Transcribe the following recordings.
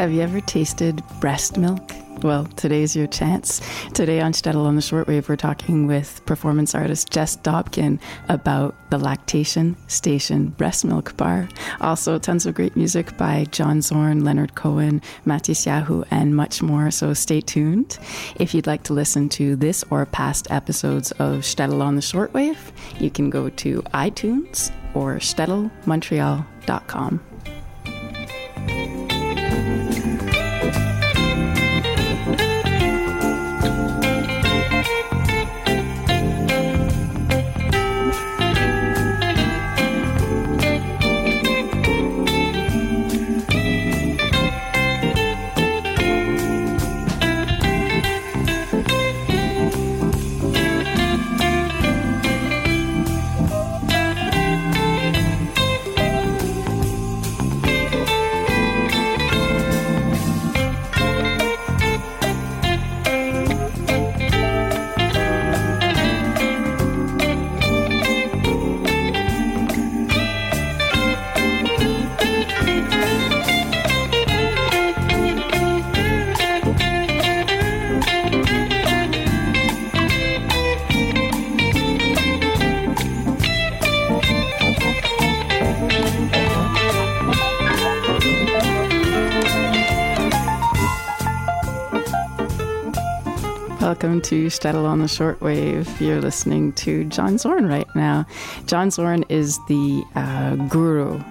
Have you ever tasted breast milk? Well, today's your chance. Today on Shtetl on the Shortwave, we're talking with performance artist Jess Dobkin about the Lactation Station Breast Milk Bar. Also, tons of great music by John Zorn, Leonard Cohen, Matisyahu, and much more. So stay tuned. If you'd like to listen to this or past episodes of Shtetl on the Shortwave, you can go to iTunes or shtetl.montreal.com. To Shtetl on the Shortwave. You're listening to John Zorn right now. John Zorn is the uh, guru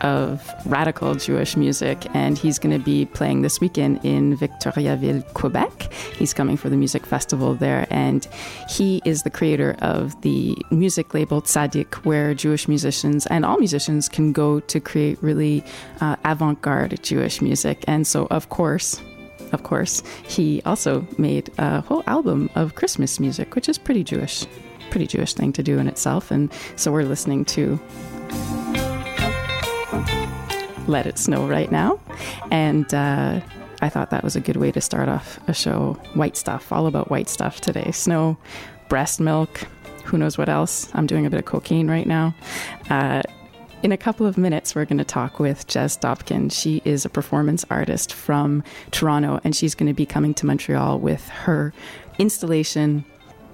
of radical Jewish music, and he's going to be playing this weekend in Victoriaville, Quebec. He's coming for the music festival there, and he is the creator of the music label Tzadik, where Jewish musicians and all musicians can go to create really uh, avant garde Jewish music. And so, of course, of course, he also made a whole album of Christmas music, which is pretty Jewish, pretty Jewish thing to do in itself. And so we're listening to Let It Snow right now. And uh, I thought that was a good way to start off a show. White stuff, all about white stuff today. Snow, breast milk, who knows what else. I'm doing a bit of cocaine right now. Uh, in a couple of minutes, we're going to talk with Jess Dobkin. She is a performance artist from Toronto, and she's going to be coming to Montreal with her installation,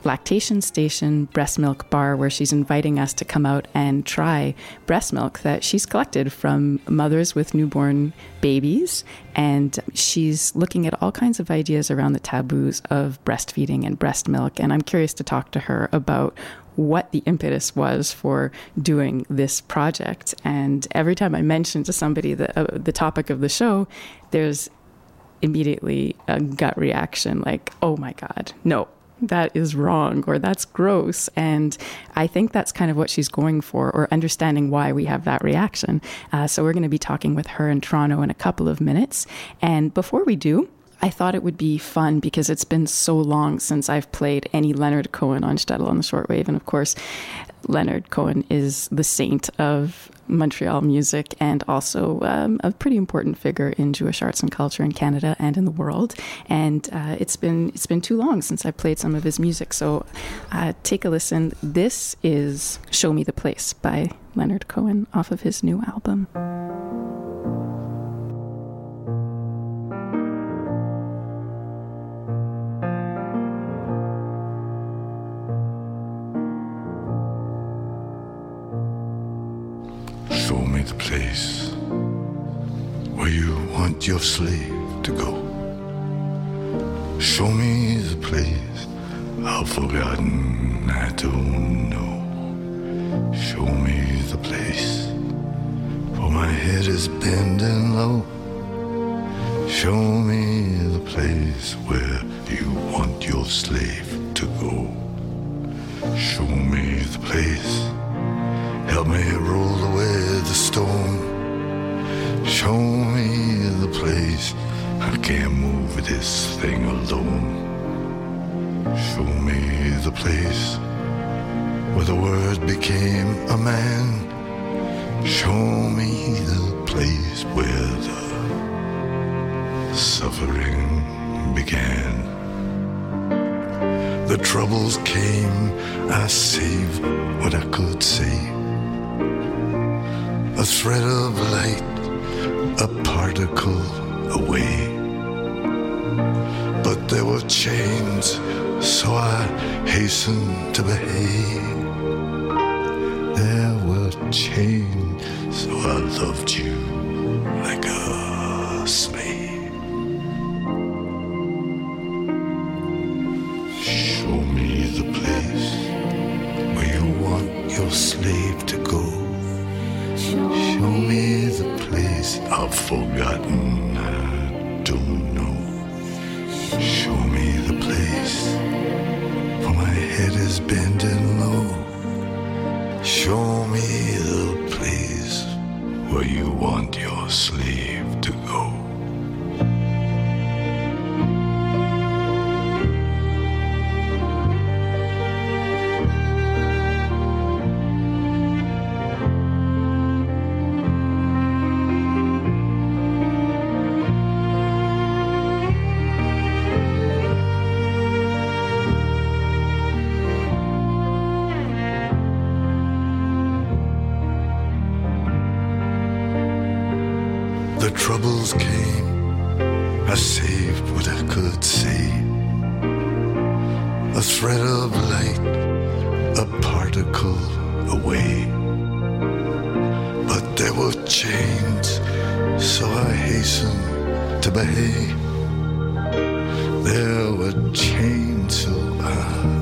Lactation Station Breast Milk Bar, where she's inviting us to come out and try breast milk that she's collected from mothers with newborn babies. And she's looking at all kinds of ideas around the taboos of breastfeeding and breast milk. And I'm curious to talk to her about what the impetus was for doing this project. And every time I mention to somebody the, uh, the topic of the show, there's immediately a gut reaction like, oh my God, no, that is wrong or that's gross. And I think that's kind of what she's going for or understanding why we have that reaction. Uh, so we're going to be talking with her in Toronto in a couple of minutes. And before we do, I thought it would be fun because it's been so long since I've played any Leonard Cohen on Shtetl on the shortwave. And of course, Leonard Cohen is the saint of Montreal music and also um, a pretty important figure in Jewish arts and culture in Canada and in the world. And uh, it's been it's been too long since I played some of his music. So uh, take a listen. This is "Show Me the Place" by Leonard Cohen off of his new album. The place where you want your slave to go. Show me the place I've forgotten I don't know. Show me the place for my head is bending low. Show me the place where you want your slave to go. Show me the place. Help me roll away the storm. Show me the place. I can't move this thing alone. Show me the place where the word became a man. Show me the place where the suffering began. The troubles came, I saved what I could save. A thread of light, a particle away. But there were chains, so I hastened to behave. There were chains, so I loved you troubles came, I saved what I could save. A thread of light, a particle away. But there were chains, so I hastened to behave. There were chains, so I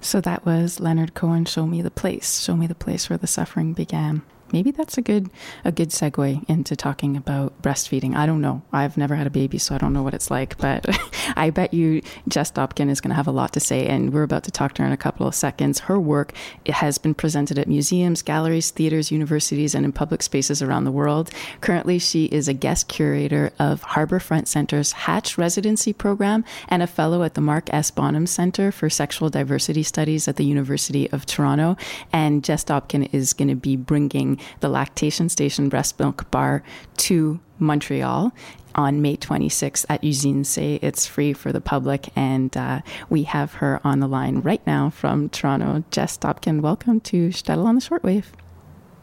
So that was Leonard Cohen. Show me the place. Show me the place where the suffering began. Maybe that's a good a good segue into talking about breastfeeding. I don't know. I've never had a baby, so I don't know what it's like. But I bet you Jess Dobkin is going to have a lot to say, and we're about to talk to her in a couple of seconds. Her work has been presented at museums, galleries, theaters, universities, and in public spaces around the world. Currently, she is a guest curator of Harbourfront Center's Hatch Residency Program and a fellow at the Mark S. Bonham Center for Sexual Diversity Studies at the University of Toronto. And Jess Dobkin is going to be bringing the Lactation Station Breast Milk Bar to Montreal on May 26th at Usine C. It's free for the public, and uh, we have her on the line right now from Toronto. Jess Dobkin, welcome to Shtetl on the Shortwave.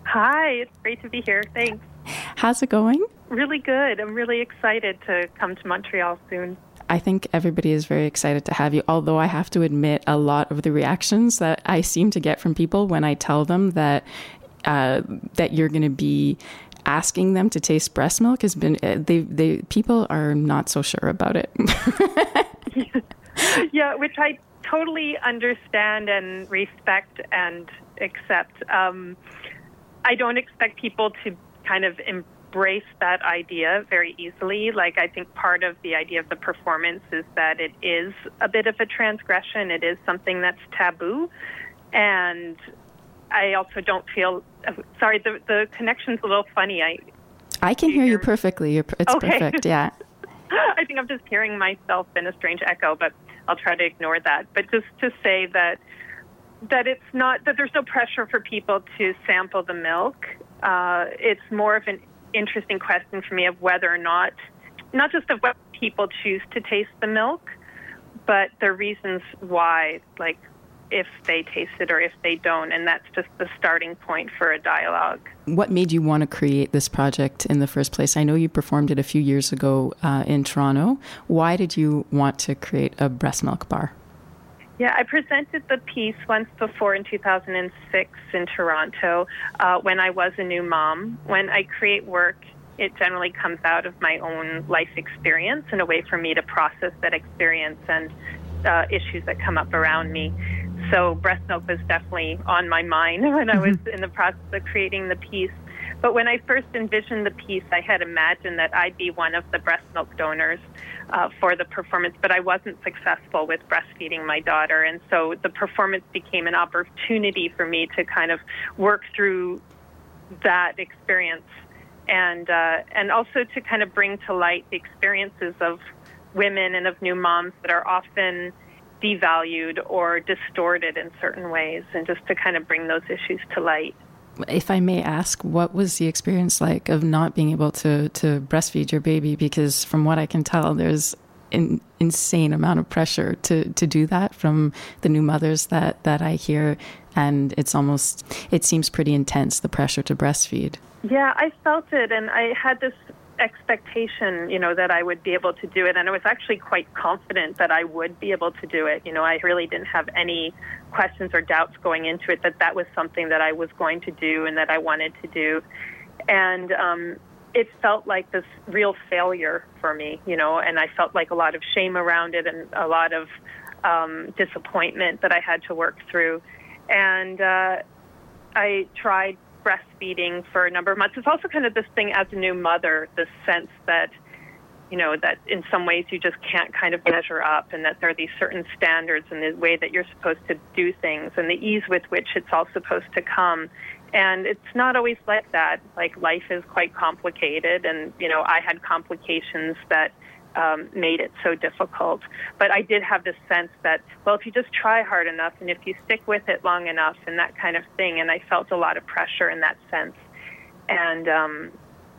Hi, it's great to be here. Thanks. How's it going? Really good. I'm really excited to come to Montreal soon. I think everybody is very excited to have you. Although I have to admit, a lot of the reactions that I seem to get from people when I tell them that uh, that you're going to be asking them to taste breast milk has been uh, they they people are not so sure about it. yeah, which I totally understand and respect and accept. Um, I don't expect people to kind of embrace that idea very easily. Like, I think part of the idea of the performance is that it is a bit of a transgression, it is something that's taboo. And I also don't feel sorry. The the connection's a little funny. I I can hear you perfectly. You're, it's Okay. perfect. Yeah. I think I'm just hearing myself in a strange echo, but I'll try to ignore that. But just to say that that it's not that there's no pressure for people to sample the milk. Uh, it's more of an interesting question for me of whether or not, not just of what people choose to taste the milk, but the reasons why, like if they taste it or if they don't. And that's just the starting point for a dialogue. What made you want to create this project in the first place? I know you performed it a few years ago uh, in Toronto. Why did you want to create a breast milk bar? Yeah, I presented the piece once before in 2006 in Toronto uh, when I was a new mom. When I create work, it generally comes out of my own life experience and a way for me to process that experience and uh, issues that come up around me. So breast milk was definitely on my mind when I was in the process of creating the piece. But when I first envisioned the piece, I had imagined that I'd be one of the breast milk donors uh, for the performance, but I wasn't successful with breastfeeding my daughter. And so the performance became an opportunity for me to kind of work through that experience and, uh, and also to kind of bring to light the experiences of women and of new moms that are often devalued or distorted in certain ways, and just to kind of bring those issues to light. If I may ask, what was the experience like of not being able to, to breastfeed your baby? Because from what I can tell, there's an insane amount of pressure to, to do that from the new mothers that, that I hear. And it's almost, it seems pretty intense, the pressure to breastfeed. Yeah, I felt it. And I had this expectation, you know, that I would be able to do it. And I was actually quite confident that I would be able to do it. You know, I really didn't have any questions or doubts going into it that that was something that I was going to do and that I wanted to do. And um, it felt like this real failure for me, you know, and I felt like a lot of shame around it and a lot of um, disappointment that I had to work through. And uh, I tried breastfeeding for a number of months. It's also kind of this thing as a new mother, this sense that, you know, that in some ways you just can't kind of measure up and that there are these certain standards and the way that you're supposed to do things and the ease with which it's all supposed to come. And it's not always like that. Like life is quite complicated and, you know, I had complications that um, made it so difficult. But I did have this sense that, well, if you just try hard enough and if you stick with it long enough and that kind of thing, and I felt a lot of pressure in that sense. And um,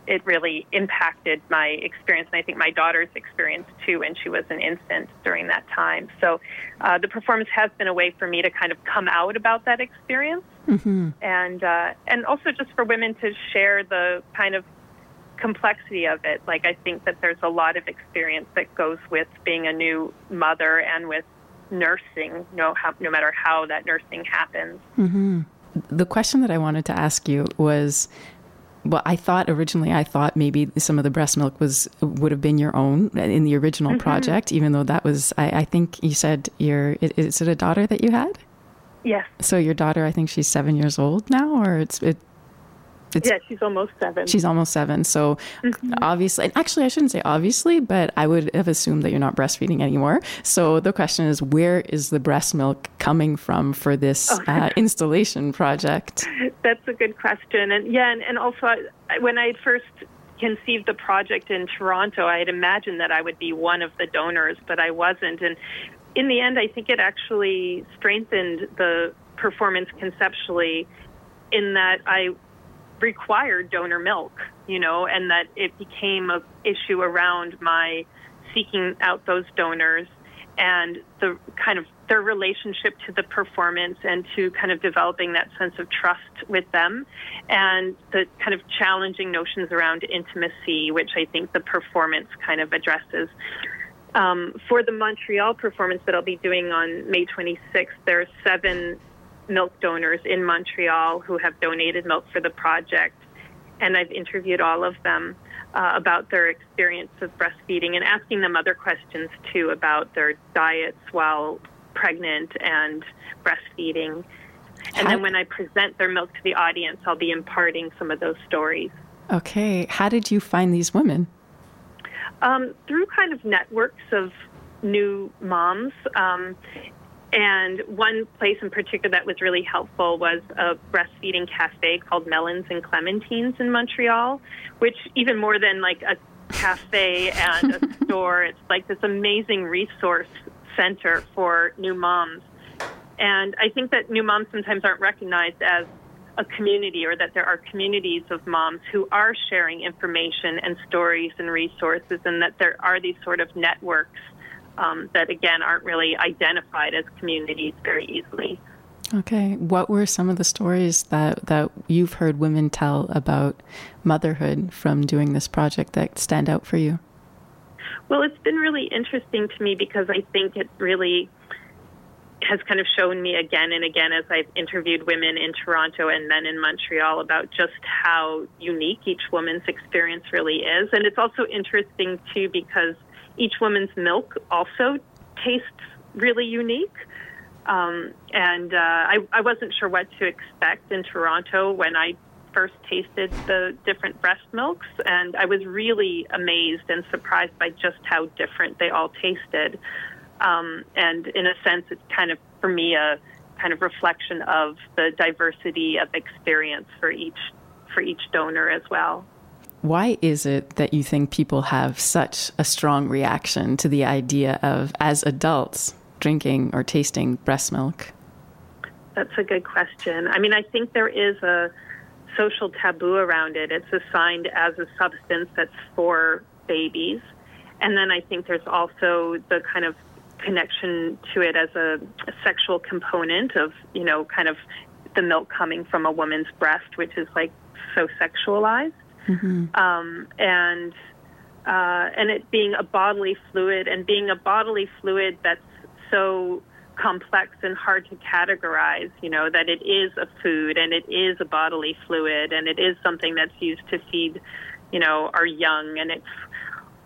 it really impacted my experience, and I think my daughter's experience too when she was an infant during that time. So uh, the performance has been a way for me to kind of come out about that experience, mm-hmm. and uh, and also just for women to share the kind of complexity of it. Like I think that there's a lot of experience that goes with being a new mother and with nursing. No, how, no matter how that nursing happens. Mm-hmm. The question that I wanted to ask you was. Well, I thought originally, I thought maybe some of the breast milk was would have been your own in the original mm-hmm. project, even though that was. I, I think you said your is it a daughter that you had? Yes. So your daughter, I think she's seven years old now, or it's it, it's, yeah, she's almost seven. She's almost seven. So mm-hmm. obviously, actually, I shouldn't say obviously, but I would have assumed that you're not breastfeeding anymore. So the question is, where is the breast milk coming from for this oh. uh, installation project? That's a good question. And yeah, and, and also I, when I first conceived the project in Toronto, I had imagined that I would be one of the donors, but I wasn't. And in the end, I think it actually strengthened the performance conceptually in that I required donor milk, you know, and that it became a issue around my seeking out those donors and the kind of their relationship to the performance and to kind of developing that sense of trust with them and the kind of challenging notions around intimacy, which I think the performance kind of addresses. Um, for the Montreal performance that I'll be doing on May 26th, there are seven milk donors in Montreal who have donated milk for the project. And I've interviewed all of them uh, about their experience of breastfeeding and asking them other questions too about their diets while pregnant and breastfeeding. And How- then when I present their milk to the audience, I'll be imparting some of those stories. Okay. How did you find these women? Um, through kind of networks of new moms. Um, and one place in particular that was really helpful was a breastfeeding cafe called Melons and Clementines in Montreal, which even more than like a cafe and a store, it's like this amazing resource center for new moms. And I think that new moms sometimes aren't recognized as a community or that there are communities of moms who are sharing information and stories and resources and that there are these sort of networks um, that, again, aren't really identified as communities very easily. Okay. What were some of the stories that, that you've heard women tell about motherhood from doing this project that stand out for you? Well, it's been really interesting to me because I think it really has kind of shown me again and again as I've interviewed women in Toronto and men in Montreal about just how unique each woman's experience really is. And it's also interesting, too, because each woman's milk also tastes really unique. Um, and uh, I, I wasn't sure what to expect in Toronto when I first tasted the different breast milks, and I was really amazed and surprised by just how different they all tasted. Um, and in a sense, it's kind of, for me, a kind of reflection of the diversity of experience for each for each donor as well. Why is it that you think people have such a strong reaction to the idea of, as adults, drinking or tasting breast milk? That's a good question. I mean, I think there is a social taboo around it. It's assigned as a substance that's for babies. And then I think there's also the kind of connection to it as a, a sexual component of, you know, kind of the milk coming from a woman's breast, which is like so sexualized. Mm-hmm. Um, and uh, and it being a bodily fluid and being a bodily fluid that's so complex and hard to categorize, you know, that it is a food and it is a bodily fluid and it is something that's used to feed, you know, our young. And it's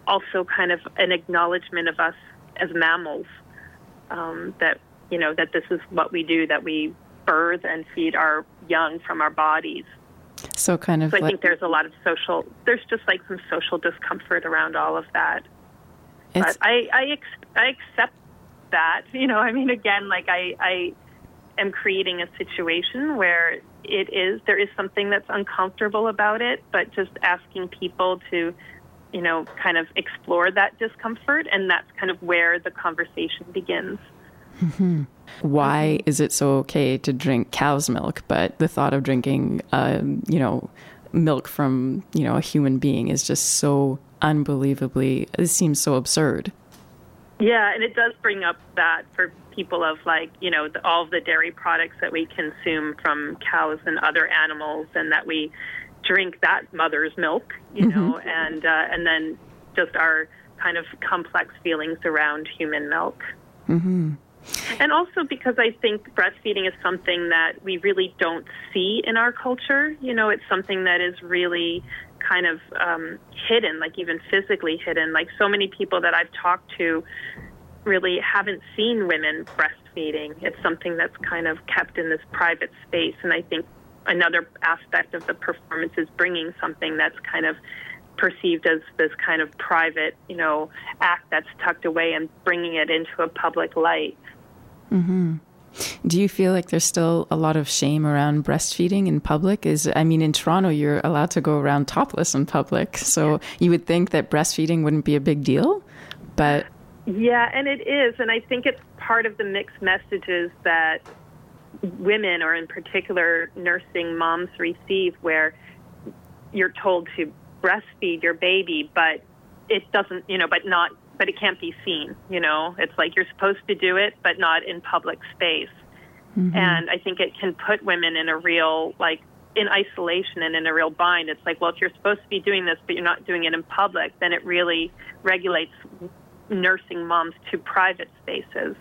also kind of an acknowledgement of us as mammals um, that you know that this is what we do that we birth and feed our young from our bodies so kind of so i like, think there's a lot of social there's just like some social discomfort around all of that but i I, ex- I accept that you know i mean again like i i am creating a situation where it is there is something that's uncomfortable about it but just asking people to you know, kind of explore that discomfort, and that's kind of where the conversation begins. Mm-hmm. Why is it so okay to drink cow's milk, but the thought of drinking, um, you know, milk from you know a human being is just so unbelievably? It seems so absurd. Yeah, and it does bring up that for people of like you know the, all of the dairy products that we consume from cows and other animals, and that we drink that mother's milk, you mm-hmm. know, and uh, and then just our kind of complex feelings around human milk. Mm-hmm. And also because I think breastfeeding is something that we really don't see in our culture. You know, it's something that is really kind of um, hidden, like even physically hidden. Like so many people that I've talked to really haven't seen women breastfeeding. It's something that's kind of kept in this private space. And I think another aspect of the performance is bringing something that's kind of perceived as this kind of private, you know, act that's tucked away and bringing it into a public light. Mm-hmm. Do you feel like there's still a lot of shame around breastfeeding in public? Is I mean, in Toronto, you're allowed to go around topless in public, so you would think that breastfeeding wouldn't be a big deal, but yeah, and it is, and I think it's part of the mixed messages that women, or in particular nursing moms, receive, where you're told to breastfeed your baby, but it doesn't, you know, but not, but it can't be seen. You know, it's like you're supposed to do it, but not in public space. Mm-hmm. And I think it can put women in a real, like, in isolation and in a real bind. It's like, well, if you're supposed to be doing this, but you're not doing it in public, then it really regulates nursing moms to private spaces.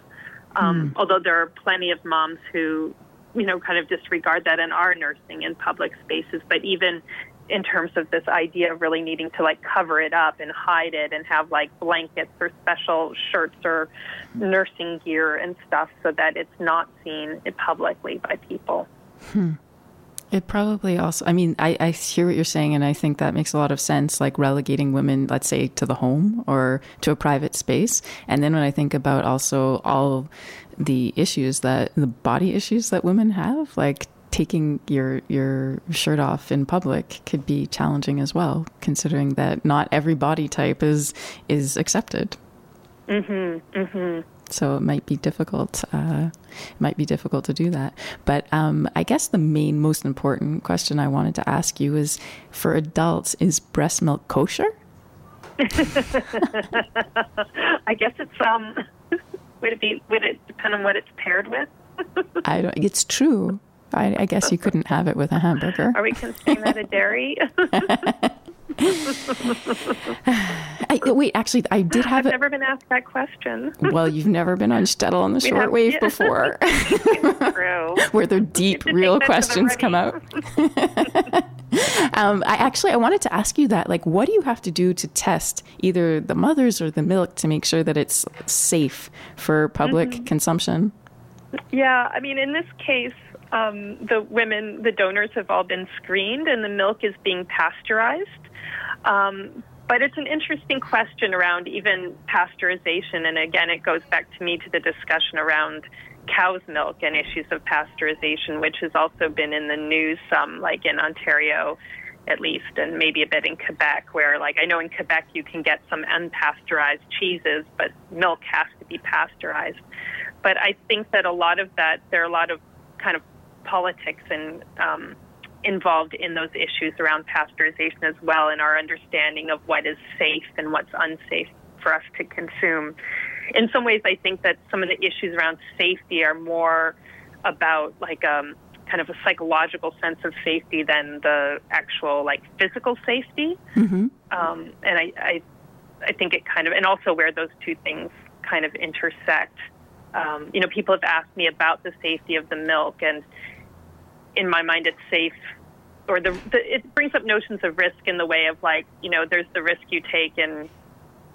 Um, mm. Although there are plenty of moms who, you know, kind of disregard that and are nursing in public spaces. But even in terms of this idea of really needing to like cover it up and hide it and have like blankets or special shirts or nursing gear and stuff so that it's not seen publicly by people. Hmm. It probably also, I mean, I, I hear what you're saying, and I think that makes a lot of sense, like relegating women, let's say, to the home or to a private space. And then when I think about also all the issues that the body issues that women have, like taking your your shirt off in public could be challenging as well, considering that not every body type is is accepted. Mm-hmm. Mm-hmm. so it might be difficult. Uh, it might be difficult to do that. But um, I guess the main, most important question I wanted to ask you is: for adults, is breast milk kosher? I guess it's um. Would it be? Would it depend on what it's paired with? I don't. It's true. I, I guess you couldn't have it with a hamburger. Are we considering that a dairy? I, wait, actually, I did have I've it. never been asked that question. Well, you've never been on Shtetl on the shortwave before, where the deep, real take that to them questions come out. um, I actually I wanted to ask you that. Like, what do you have to do to test either the mothers or the milk to make sure that it's safe for public Mm-hmm. consumption? Yeah, I mean, in this case, um, the women, the donors have all been screened, and the milk is being pasteurized. Um, but it's an interesting question around even pasteurization, and again, it goes back to me to the discussion around cow's milk and issues of pasteurization, which has also been in the news, some like in Ontario at least, and maybe a bit in Quebec, where like I know in Quebec you can get some unpasteurized cheeses, but milk has to be pasteurized. But I think that a lot of that, there are a lot of kind of politics and um, involved in those issues around pasteurization as well, and our understanding of what is safe and what's unsafe for us to consume. In some ways, I think that some of the issues around safety are more about like um, kind of a psychological sense of safety than the actual like physical safety. Mm-hmm. Um, and I, I, I think it kind of, and also where those two things kind of intersect. Um, you know, people have asked me about the safety of the milk, and in my mind, it's safe. Or the, the it brings up notions of risk in the way of like, you know, there's the risk you take in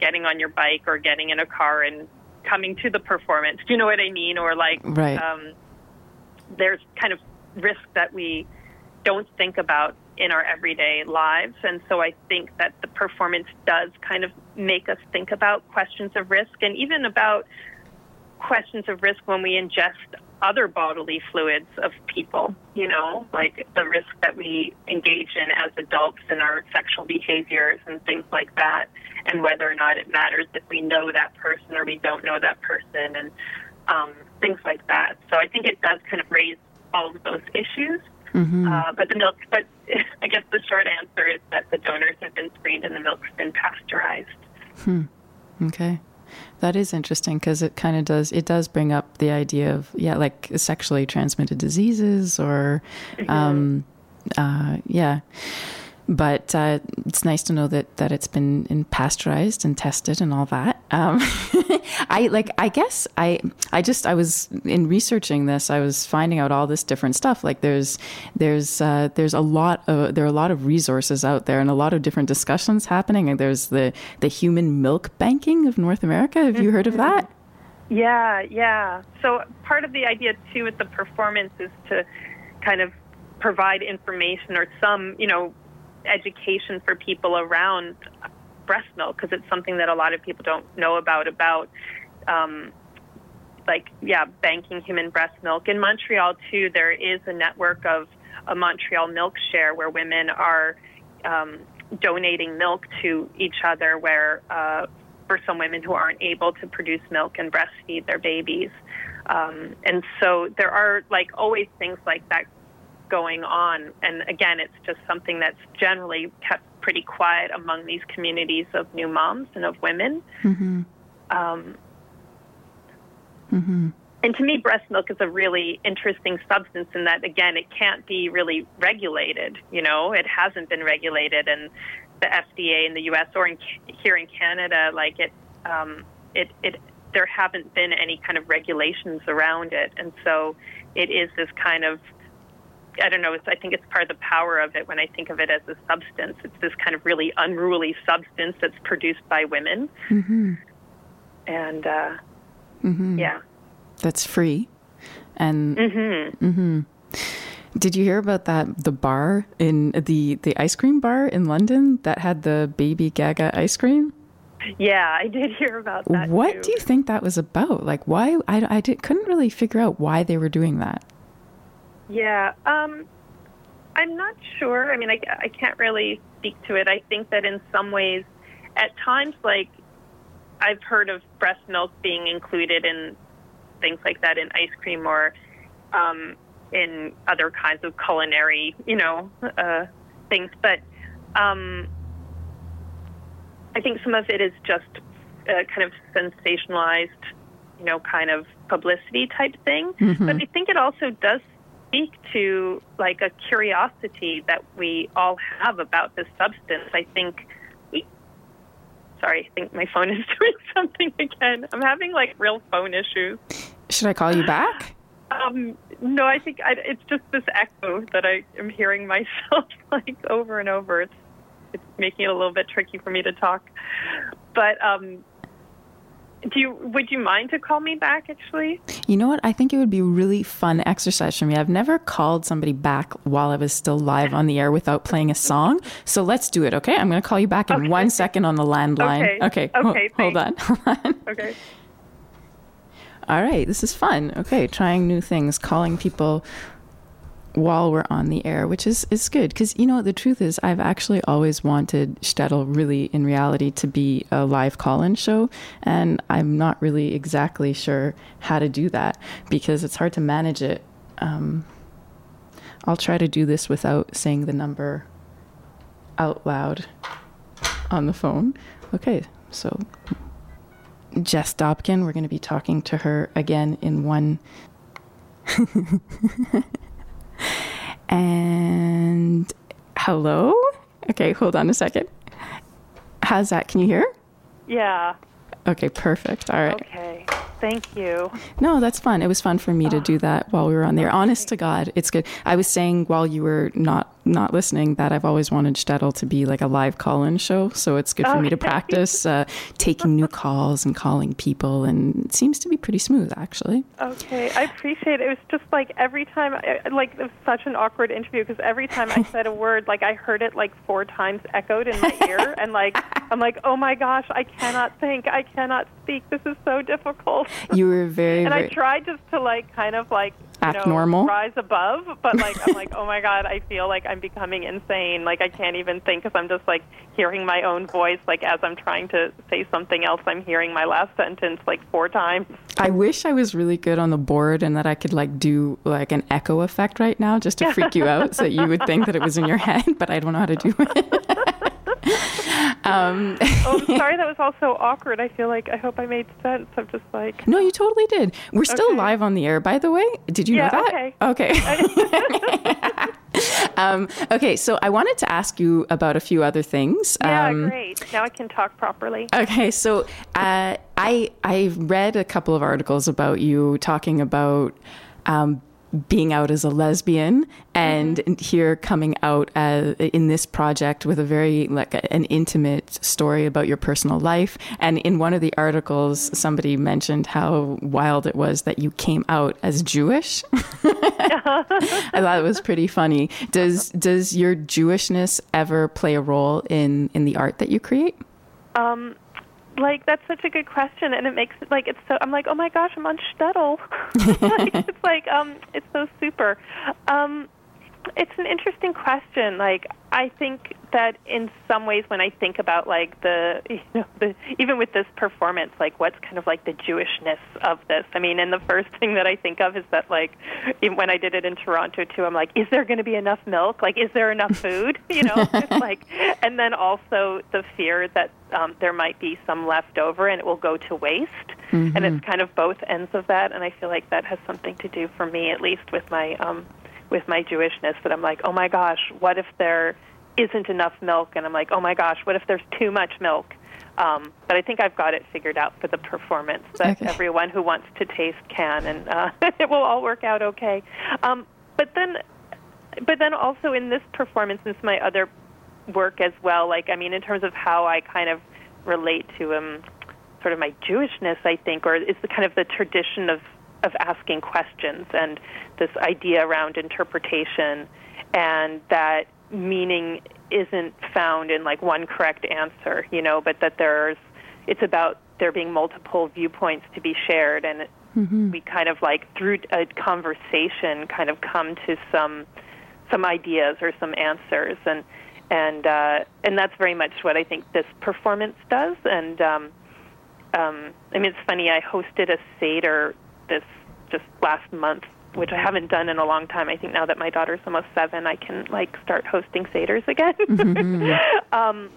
getting on your bike or getting in a car and coming to the performance. Do you know what I mean? Or like, Right. um, there's kind of risk that we don't think about in our everyday lives. And so I think that the performance does kind of make us think about questions of risk and even about questions of risk when we ingest other bodily fluids of people, you know, like the risk that we engage in as adults in our sexual behaviors and things like that, and whether or not it matters if we know that person or we don't know that person, and um, things like that. So I think it does kind of raise all of those issues. Mm-hmm. Uh, but the milk, but I guess the short answer is that the donors have been screened and the milk's been pasteurized. Okay. That is interesting because it kind of does it does bring up the idea of yeah like sexually transmitted diseases or um uh yeah but uh, it's nice to know that that it's been pasteurized and tested and all that. Um I like I guess I I just I was in researching this I was finding out all this different stuff. Like there's there's uh, there's a lot of there are a lot of resources out there and a lot of different discussions happening. And there's the the human milk banking of North America. Have you heard of that? Yeah, yeah. So part of the idea too with the performance is to kind of provide information or some, you know, education for people around breast milk because it's something that a lot of people don't know about about um, like yeah banking human breast milk. In montreal too there is a network of a montreal milk share where women are um, donating milk to each other where uh, for some women who aren't able to produce milk and breastfeed their babies. Um, and so there are like always things like that going on. And again, it's just something that's generally kept pretty quiet among these communities of new moms and of women. mm-hmm. Um, Mm-hmm. and to me, breast milk is a really interesting substance in that, again, it can't be really regulated. You know, it hasn't been regulated, and the FDA in the U.S. or in, here in Canada, like it, um, it, it, there haven't been any kind of regulations around it, and so it is this kind of I don't know. It's, I think it's part of the power of it when I think of it as a substance. It's this kind of really unruly substance that's produced by women, Mm-hmm. and uh, Mm-hmm. yeah. that's free and hmm mm-hmm. did you hear about that the bar in the the ice cream bar in London that had the baby Gaga ice cream Yeah, I did hear about that. what too. do you think that was about like why I, I did, couldn't really figure out why they were doing that Yeah, um, I'm not sure. I mean, I, I can't really speak to it. I think that in some ways, at times, like I've heard of breast milk being included in things like that in ice cream or um, in other kinds of culinary, you know, uh, things. But um, I think some of it is just uh, kind of sensationalized, you know, kind of publicity type thing. Mm-hmm. But I think it also does speak to like a curiosity that we all have about this substance. I think. Sorry, I think my phone is doing something again. I'm having like real phone issues. Should I call you back? Um, no, I think I, it's just this echo that I am hearing myself like over and over. It's it's making it a little bit tricky for me to talk. But um, do you would you mind to call me back actually? You know what? I think it would be a really fun exercise for me. I've never called somebody back while I was still live on the air without playing a song. So let's do it, okay? I'm going to call you back in Okay. one second on the landline. Okay. Okay. ho- Okay, hold on. Hold on. Okay. All right, this is fun. Okay, trying new things, calling people while we're on the air, which is is good because you know the truth is I've actually always wanted Shtetl really in reality to be a live call-in show, and I'm not really exactly sure how to do that because it's hard to manage it. Um, I'll try to do this without saying the number out loud on the phone. Okay, so Jess Dobkin. We're going to be talking to her again in one. and hello? Okay, hold on a second. How's that? Can you hear? Yeah. Okay, perfect. All right. Okay. Thank you. No, that's fun. It was fun for me to do ah. that while we were on there. Honest to God, it's good. I was saying while you were not not listening that I've always wanted Shtetl to be like a live call-in show, so it's good for me to practice uh, taking new calls and calling people, and it seems to be pretty smooth actually. Okay, I appreciate it. It was just like every time, I, like it was such an awkward interview because every time I said a word, like I heard it like four times echoed in my ear, and like I'm like, oh my gosh, I cannot think, I cannot speak. This is so difficult. You were very, and I tried just to like kind of like Act know, normal? rise above, but like I'm like, oh my god, I feel like I'm becoming insane. Like I can't even think because I'm just like hearing my own voice. Like as I'm trying to say something else, I'm hearing my last sentence like four times. I wish I was really good on the board and that I could like do like an echo effect right now just to freak you out so that you would think that it was in your head, but I don't know how to do it. um, Oh, I'm sorry that was all so awkward. I feel like I hope I made sense. I'm just like, no, you totally did. We're still Okay. live on the air, by the way. Did you Yeah, know that? Okay. um, okay, so I wanted to ask you about a few other things. yeah, Um, great. Now I can talk properly. Okay, so uh, I I read a couple of articles about you talking about um, being out as a lesbian and here coming out as, in this project with a very like a- an intimate story about your personal life. And in one of the articles, somebody mentioned how wild it was that you came out as Jewish. I thought it was pretty funny. Does does your Jewishness ever play a role in in the art that you create? Um, like that's such a good question, and it makes it like it's so. I'm like, oh my gosh, I'm on Shtetl. like, it's like um, it's so super. Um, it's an interesting question. Like I think that in some ways, when I think about like the, you know, the even with this performance, like what's kind of like the Jewishness of this. I mean, and the first thing that I think of is that like when I did it in Toronto too, I'm like, is there going to be enough milk? Like, is there enough food? You know, it's like, and then also the fear that um, there might be some left over and it will go to waste. And it's kind of both ends of that. And I feel like that has something to do for me, at least with my um, with my Jewishness that I'm like, oh my gosh, what if there isn't enough milk? And I'm like, oh my gosh, what if there's too much milk? Um, but I think I've got it figured out for the performance that Okay. everyone who wants to taste can, and uh, it will all work out okay. Um, but then, but then also in this performance, of my other work as well, like I mean, in terms of how I kind of relate to um, sort of my Jewishness, I think, or it's the kind of the tradition of of asking questions and this idea around interpretation, and that meaning isn't found in like one correct answer, you know, but that there's it's about there being multiple viewpoints to be shared, and we kind of like through a conversation kind of come to some some ideas or some answers and and uh, and that's very much what I think this performance does and um, um, I mean it's funny I hosted a seder this just last month which I haven't done in a long time I think now that my daughter's almost seven I can like start hosting seders again um,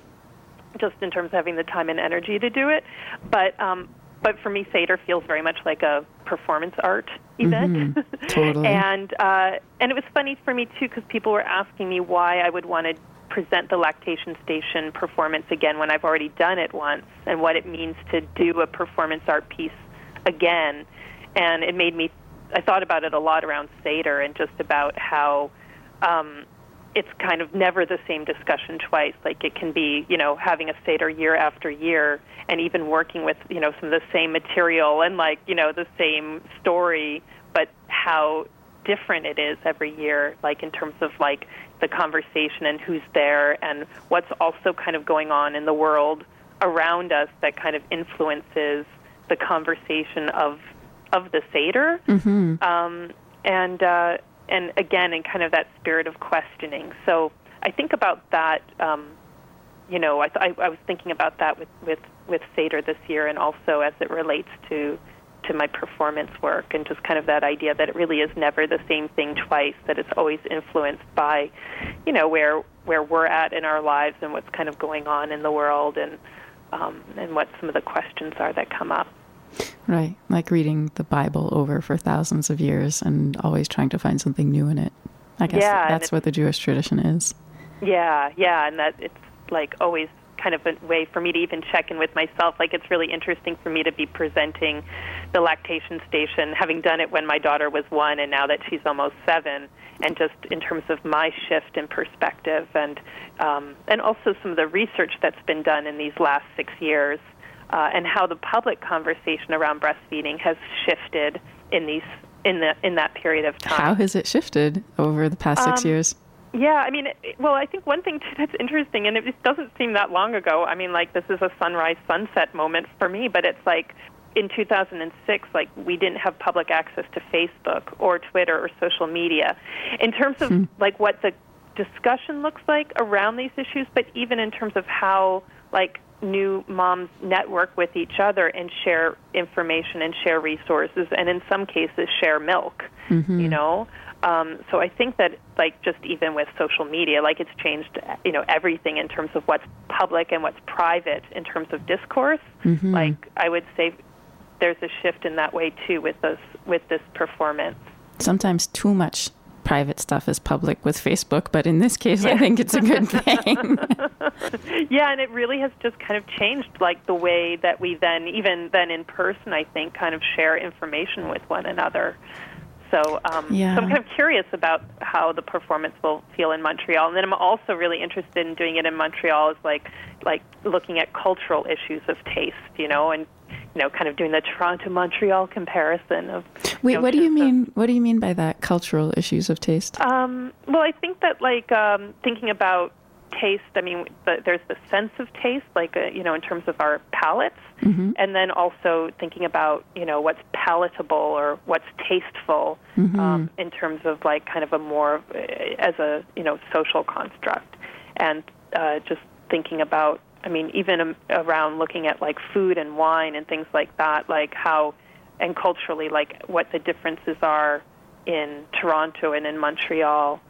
just in terms of having the time and energy to do it. But um, but for me, Seder feels very much like a performance art event. Mm-hmm. Totally. and uh, and it was funny for me too because people were asking me why I would want to present the lactation station performance again when I've already done it once, and what it means to do a performance art piece again. And it made me. I thought about it a lot around Seder and just about how. Um, it's kind of never the same discussion twice. Like it can be, you know, having a Seder year after year and even working with, you know, some of the same material and like, you know, the same story, but how different it is every year, like in terms of like the conversation and who's there and what's also kind of going on in the world around us that kind of influences the conversation of of the Seder. Mm-hmm. Um, and uh, and again in kind of that spirit of questioning. So I think about that. Um, you know, I, th- I, I was thinking about that with with with Seder this year, and also as it relates to to my performance work, and just kind of that idea that it really is never the same thing twice. That it's always influenced by, you know, where where we're at in our lives and what's kind of going on in the world, and um, and what some of the questions are that come up. Right. Like reading the Bible over for thousands of years and always trying to find something new in it. I guess Yeah, that's what the Jewish tradition is. Yeah, yeah, and that it's like always kind of a way for me to even check in with myself. Like it's really interesting for me to be presenting the lactation station, having done it when my daughter was one, and now that she's almost seven, and just in terms of my shift in perspective, and um, and also some of the research that's been done in these last six years, uh, and how the public conversation around breastfeeding has shifted in these in the in that period of time. How has it shifted over the past six Um, years? Yeah, I mean, it- well, I think one thing too that's interesting, and it just doesn't seem that long ago. I mean, like this is a sunrise sunset moment for me, but it's like in 2006, like we didn't have public access to Facebook or Twitter or social media. In terms of like what the discussion looks like around these issues, but even in terms of how like new moms network with each other and share information and share resources, and in some cases share milk. You know, um, so I think that like just even with social media, like it's changed you know everything in terms of what's public and what's private in terms of discourse. Like I would say, there's a shift in that way too with this with this performance. Sometimes too much private stuff is public with Facebook, but in this case, I think it's a good thing. Yeah, and it really has just kind of changed like the way that we then even then in person I think kind of share information with one another. So, um, Yeah. so I'm kind of curious about how the performance will feel in Montreal, and then I'm also really interested in doing it in Montreal, is like like looking at cultural issues of taste, you know, and you know, kind of doing the Toronto Montreal comparison of. Wait, what do you notions of- mean? What do you mean by that? Cultural issues of taste? um, well, I think that like um, thinking about taste. I mean, the, there's the sense of taste, like uh, you know, in terms of our palates, and then also thinking about you know what's palatable or what's tasteful um, in terms of like kind of a more uh, as a you know social construct, and uh, just thinking about. I mean, even um, around looking at like food and wine and things like that, like how and culturally, like what the differences are in Toronto and in Montreal.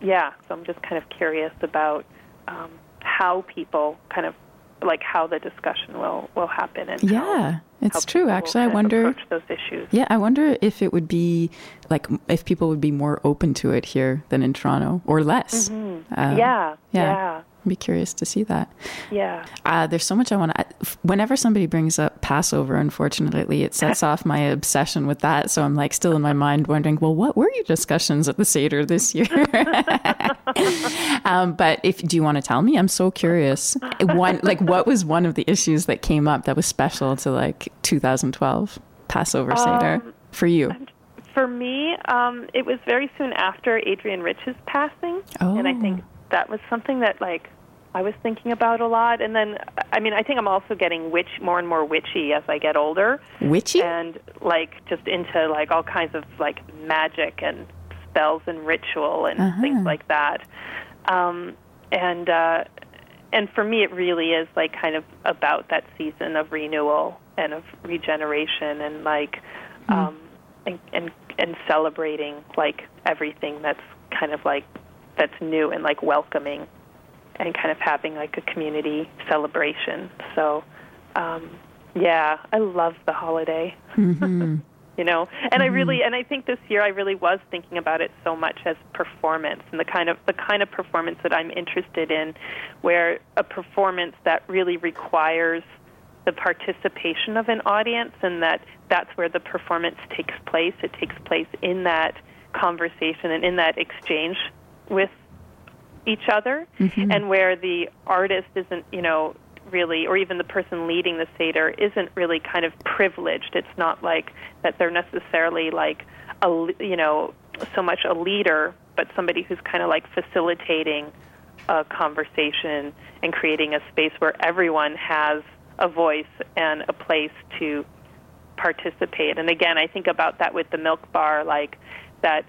Yeah, so I'm just kind of curious about um, how people kind of like how the discussion will will happen and Yeah, how it's true. Actually, I wonder. those issues. Yeah, I wonder if it would be like if people would be more open to it here than in Toronto or less. Um, Mm-hmm. yeah, yeah, I'd be curious to see that. yeah. Uh, there's so much I want to. Whenever somebody brings up Passover, unfortunately, it sets off my obsession with that. So I'm like still in my mind wondering, well, what were your discussions at the Seder this year? um, but if do you want to tell me? I'm so curious. One, like, what was one of the issues that came up that was special to like 2012 Passover Seder for you? For me, um, it was very soon after Adrienne Rich's passing, and I Oh. think that was something that like I was thinking about a lot. And then, I mean, I think I'm also getting witch more and more witchy as I get older, Witchy? and like just into like all kinds of like magic and spells and ritual and Uh-huh. things like that. Um, and uh, and for me, it really is like kind of about that season of renewal and of regeneration and like um, and, and and celebrating like everything that's kind of like that's new and like welcoming. and kind of having like a community celebration. So, um, yeah, I love the holiday. Mm-hmm. you know, and mm-hmm. I really and I think this year I really was thinking about it so much as performance and the kind of the kind of performance that I'm interested in, where a performance that really requires the participation of an audience and that that's where the performance takes place. It takes place in that conversation and in that exchange with each other mm-hmm. and where the artist isn't, you know, really or even the person leading the seder isn't really kind of privileged. It's not like that they're necessarily like a you know, so much a leader, but somebody who's kind of like facilitating a conversation and creating a space where everyone has a voice and a place to participate. And again, I think about that with the milk bar, like that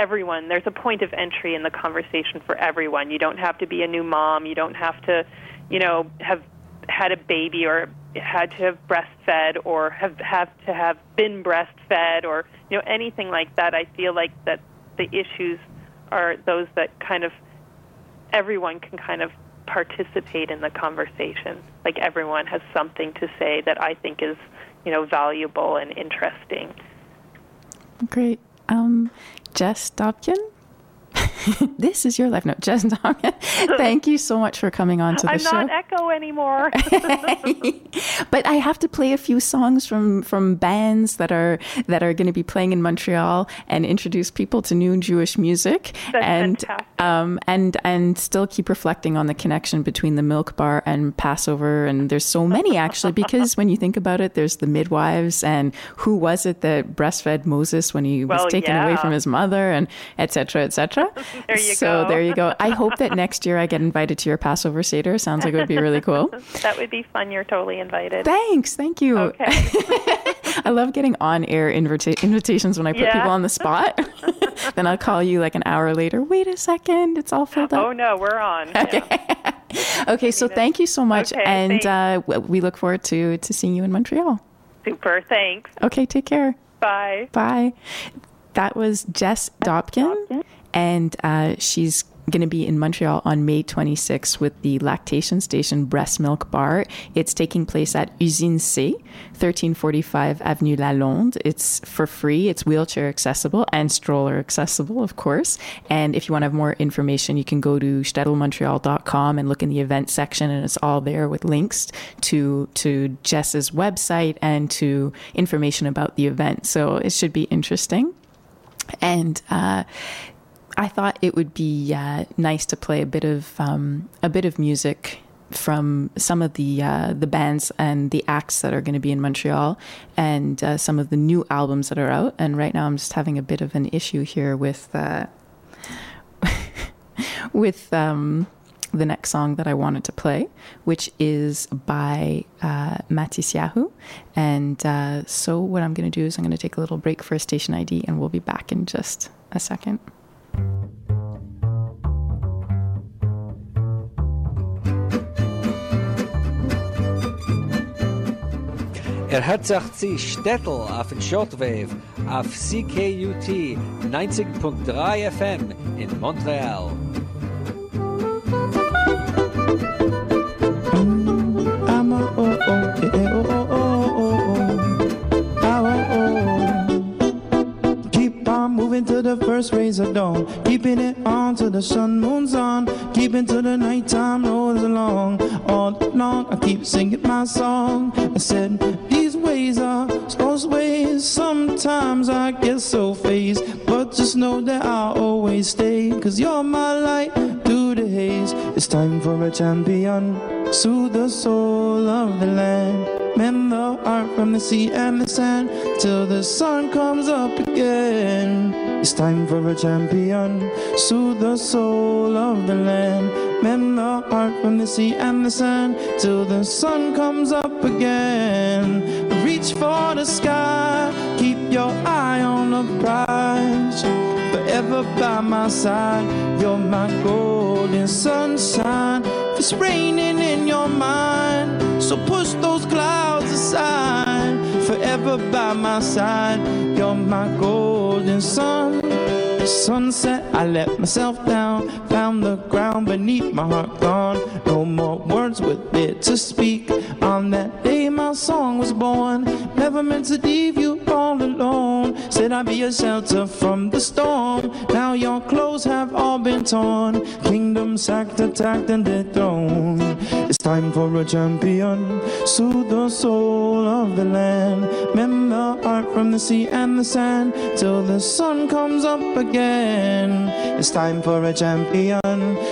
everyone, there's a point of entry in the conversation for everyone. You don't have to be a new mom. You don't have to, you know, have had a baby or had to have breastfed or have have to have been breastfed or you know anything like that. I feel like that the issues are those that kind of everyone can kind of participate in the conversation. Like everyone has something to say that I think is, you know, valuable and interesting. Great. Um, Jess Dobkin, this is your life note, Jess Dobkin. Thank you so much for coming on to the I'm show. I'm not Echo anymore. but I have to play a few songs from from bands that are that are going to be playing in Montreal and introduce people to new Jewish music That's and fantastic. um and and still keep reflecting on the connection between the milk bar and Passover. And there's so many actually because when you think about it, there's the midwives and who was it that breastfed Moses when he well, was taken yeah. away from his mother and etc. etc. there you so go. there you go. I hope that next year I get invited to your Passover Seder. Sounds like it would be really cool. that would be fun. You're totally invited. Thanks. Thank you. Okay. I love getting on air invita- invitations when I put Yeah. people on the spot. then I'll call you like an hour later. Wait a second. It's all filled up. Oh no, we're on. Yeah. Okay, so thank you so much. Okay, and uh, we look forward to, to seeing you in Montreal. Super. Thanks. Okay, take care. Bye. Bye. That was Jess Dobkin, and uh, she's going to be in Montreal on May 26th with the Lactation Station Breast Milk Bar. It's taking place at Usine C, 1345 Avenue Lalonde. It's for free. It's wheelchair accessible and stroller accessible, of course. And if you want to have more information, you can go to shtetlmontreal.com and look in the event section, and it's all there with links to to Jess's website and to information about the event. So it should be interesting. And uh, I thought it would be uh, nice to play a bit of um, a bit of music from some of the uh, the bands and the acts that are going to be in Montreal, and uh, some of the new albums that are out. And right now, I'm just having a bit of an issue here with uh, with. Um, the next song that I wanted to play, which is by uh, Matisyahu. And uh, so, what I'm going to do is I'm going to take a little break for a station ID, and we'll be back in just a second. Er hat sich zu Stettel auf den Shortwave auf CKUT 90.3 FM in Montreal. First rays of dawn, keeping it on till the sun moons on, keeping till the nighttime rolls along. All along I keep singing my song. I said these ways are those ways. Sometimes I get so phased, but just know that I'll always stay. Cause you're my light through the haze. It's time for a champion. Soothe the soul of the land. Mend the heart from the sea and the sand till the sun comes up again. It's time for a champion. Soothe the soul of the land. Mend the heart from the sea and the sand till the sun comes up again. Reach for the sky. Keep your eye on the prize forever by my side. You're my golden sunshine. It's raining in your mind, so push those clouds aside. Forever by my side. You're my golden sun. Sunset, I let myself down, found the ground beneath my heart gone. No more words with it to speak. On that day, my song was born. Never meant to leave you all alone. Said I'd be a shelter from the storm. Now your clothes have all been torn. Kingdom sacked, attacked, and dethroned. It's time for a champion. Soothe the soul of the land. Mend the heart from the sea and the sand till the sun comes up again. It's time for a champion.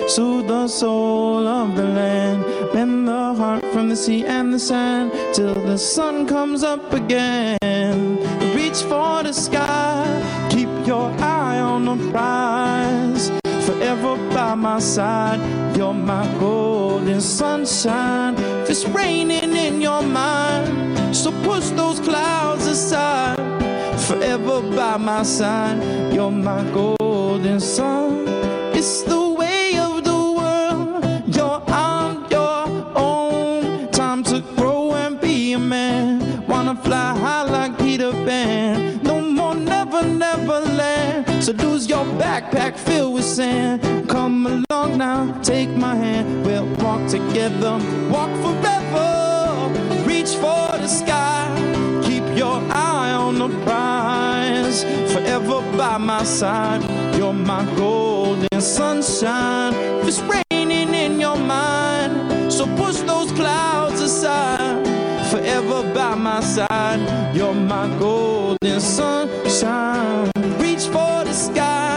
Soothe the soul of the land. Mend the heart from the sea and the sand till the sun comes up again. Reach for the sky. Keep your eye on the prize. Forever by my side. You're my golden sunshine. If it's raining in your mind, so push those clouds aside forever by my side. You're my golden sun. It's the your backpack filled with sand. Come along now, take my hand. We'll walk together, walk forever. Reach for the sky. Keep your eye on the prize. Forever by my side. You're my golden sunshine. If it's raining in your mind, so push those clouds aside. Forever by my side. You're my golden sunshine. Reach for the sky.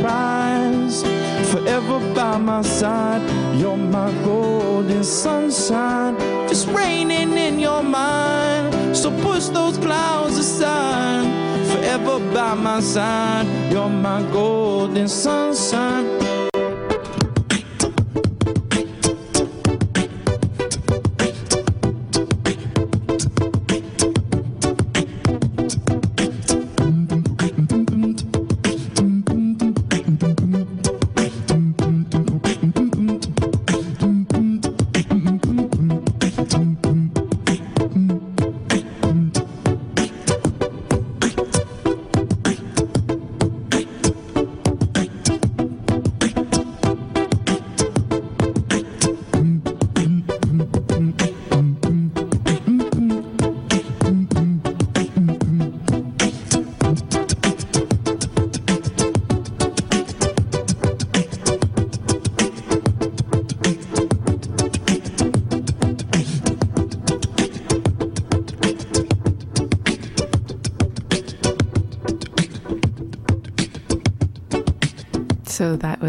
Prize. Forever by my side. You're my golden sunshine. Just raining in your mind. So push those clouds aside. Forever by my side. You're my golden sunshine.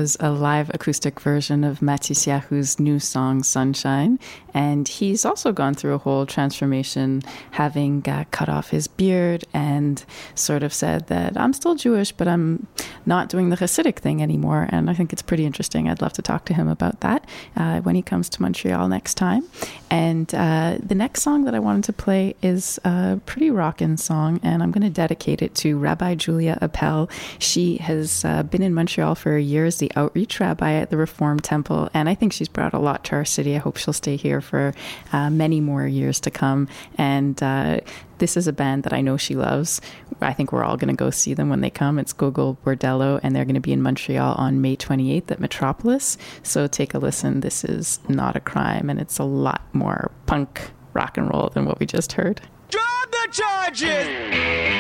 Was a live acoustic version of Matisyahu's new song Sunshine. And he's also gone through a whole transformation, having uh, cut off his beard and sort of said that I'm still Jewish, but I'm not doing the Hasidic thing anymore. And I think it's pretty interesting. I'd love to talk to him about that uh, when he comes to Montreal next time. And uh, the next song that I wanted to play is a pretty rockin' song, and I'm going to dedicate it to Rabbi Julia Appel. She has uh, been in Montreal for years, the outreach rabbi at the Reform Temple, and I think she's brought a lot to our city. I hope she'll stay here for uh, many more years to come. And uh, this is a band that I know she loves. I think we're all going to go see them when they come. It's Gogol Bordello, and they're going to be in Montreal on May 28th at Metropolis. So take a listen. This is not a crime, and it's a lot more punk rock and roll than what we just heard. Drop the charges!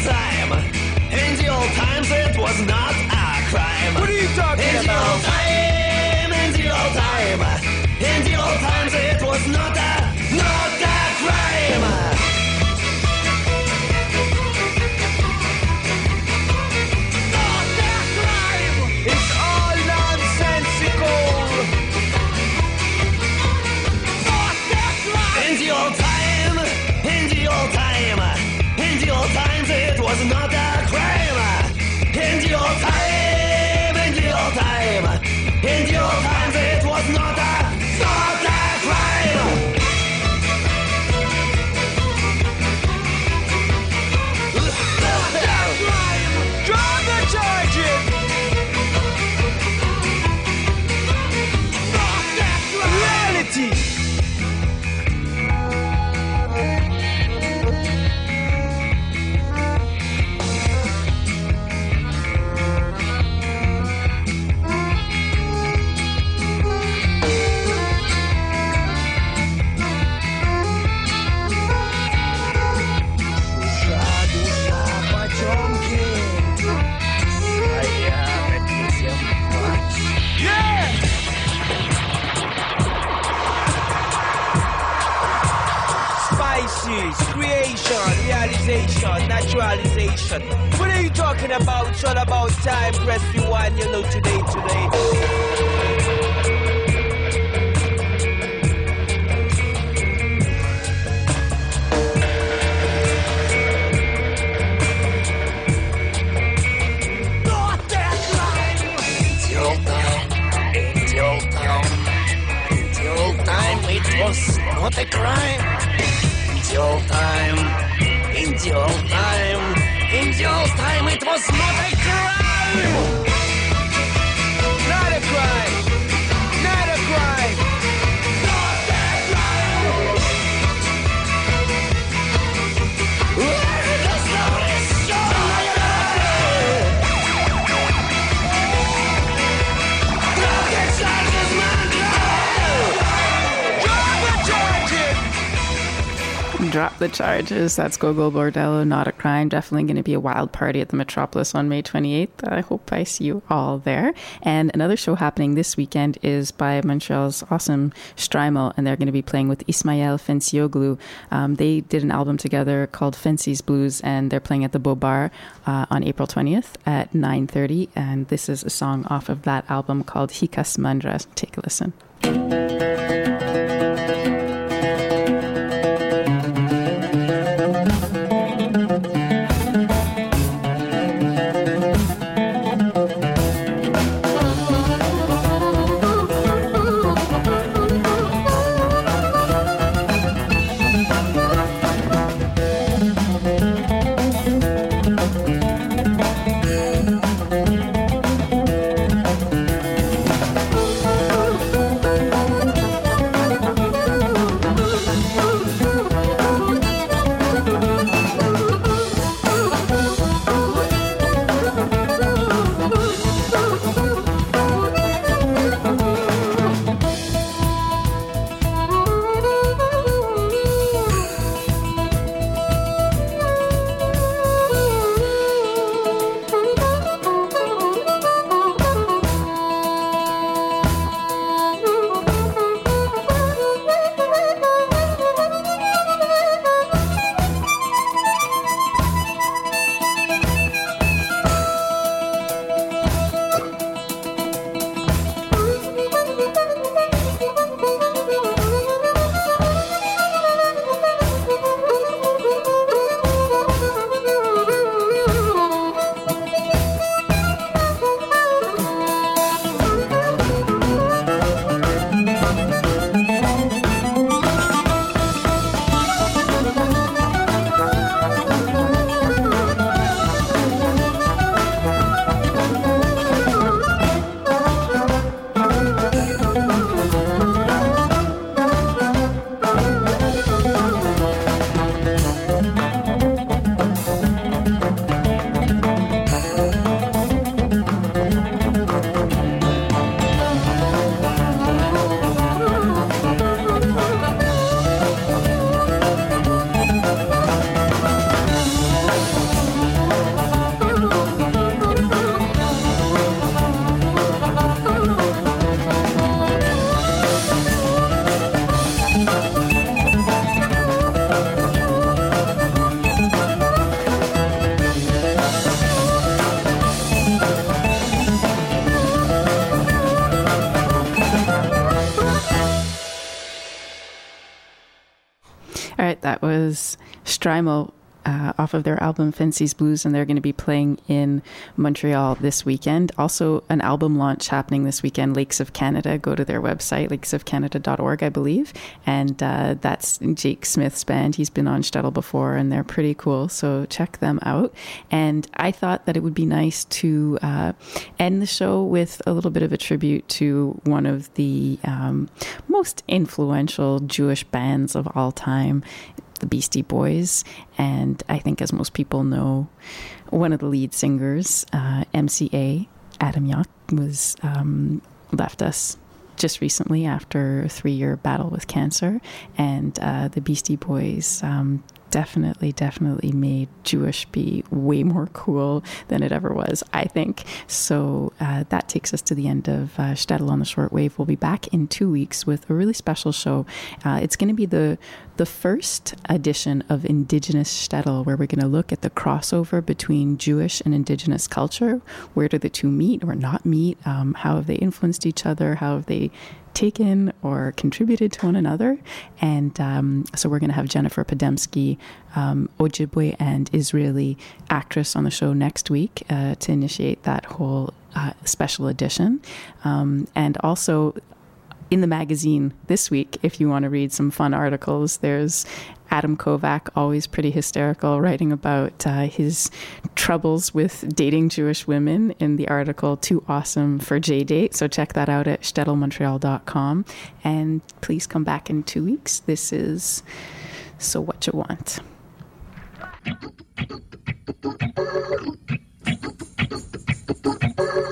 Time, in the old times it was not about? All about time. Press rewind, you know today, today. The charges. That's Gogol Bordello, not a crime. Definitely going to be a wild party at the Metropolis on May 28th. I hope I see you all there. And another show happening this weekend is by Montreal's awesome Shtreiml, and they're going to be playing with Ismail Fencioglu. Um, they did an album together called Fancy's Blues, and they're playing at the Beau Bar uh, on April 20th at 9.30. And this is a song off of that album called Hikas Mandras. Take a listen. Was uh, off of their album Fancy's Blues, and they're going to be playing in Montreal this weekend. Also, an album launch happening this weekend, Lakes of Canada. Go to their website, lakesofcanada.org, I believe. And uh, that's Jake Smith's band. He's been on Shtetl before, and they're pretty cool. So check them out. And I thought that it would be nice to uh, end the show with a little bit of a tribute to one of the um, most influential Jewish bands of all time the Beastie Boys. And I think, as most people know, one of the lead singers, uh, MCA, Adam Yauch, was um, left us just recently after a three year battle with cancer. And uh, the Beastie Boys um, definitely, definitely made Jewish be way more cool than it ever was, I think. So uh, that takes us to the end of uh, on the Shortwave. We'll be back in two weeks with a really special show. Uh, it's going to be the the first edition of Indigenous Shtetl, where we're going to look at the crossover between Jewish and Indigenous culture. Where do the two meet or not meet? Um, how have they influenced each other? How have they taken or contributed to one another. And um, so we're going to have Jennifer Podemski, um, Ojibwe and Israeli actress on the show next week uh, to initiate that whole uh, special edition. Um, and also, in the magazine this week, if you want to read some fun articles, there's Adam Kovac, always pretty hysterical, writing about uh, his troubles with dating Jewish women in the article Too Awesome for J Date. So check that out at shtetlmontreal.com. And please come back in two weeks. This is So What You Want. Thank you.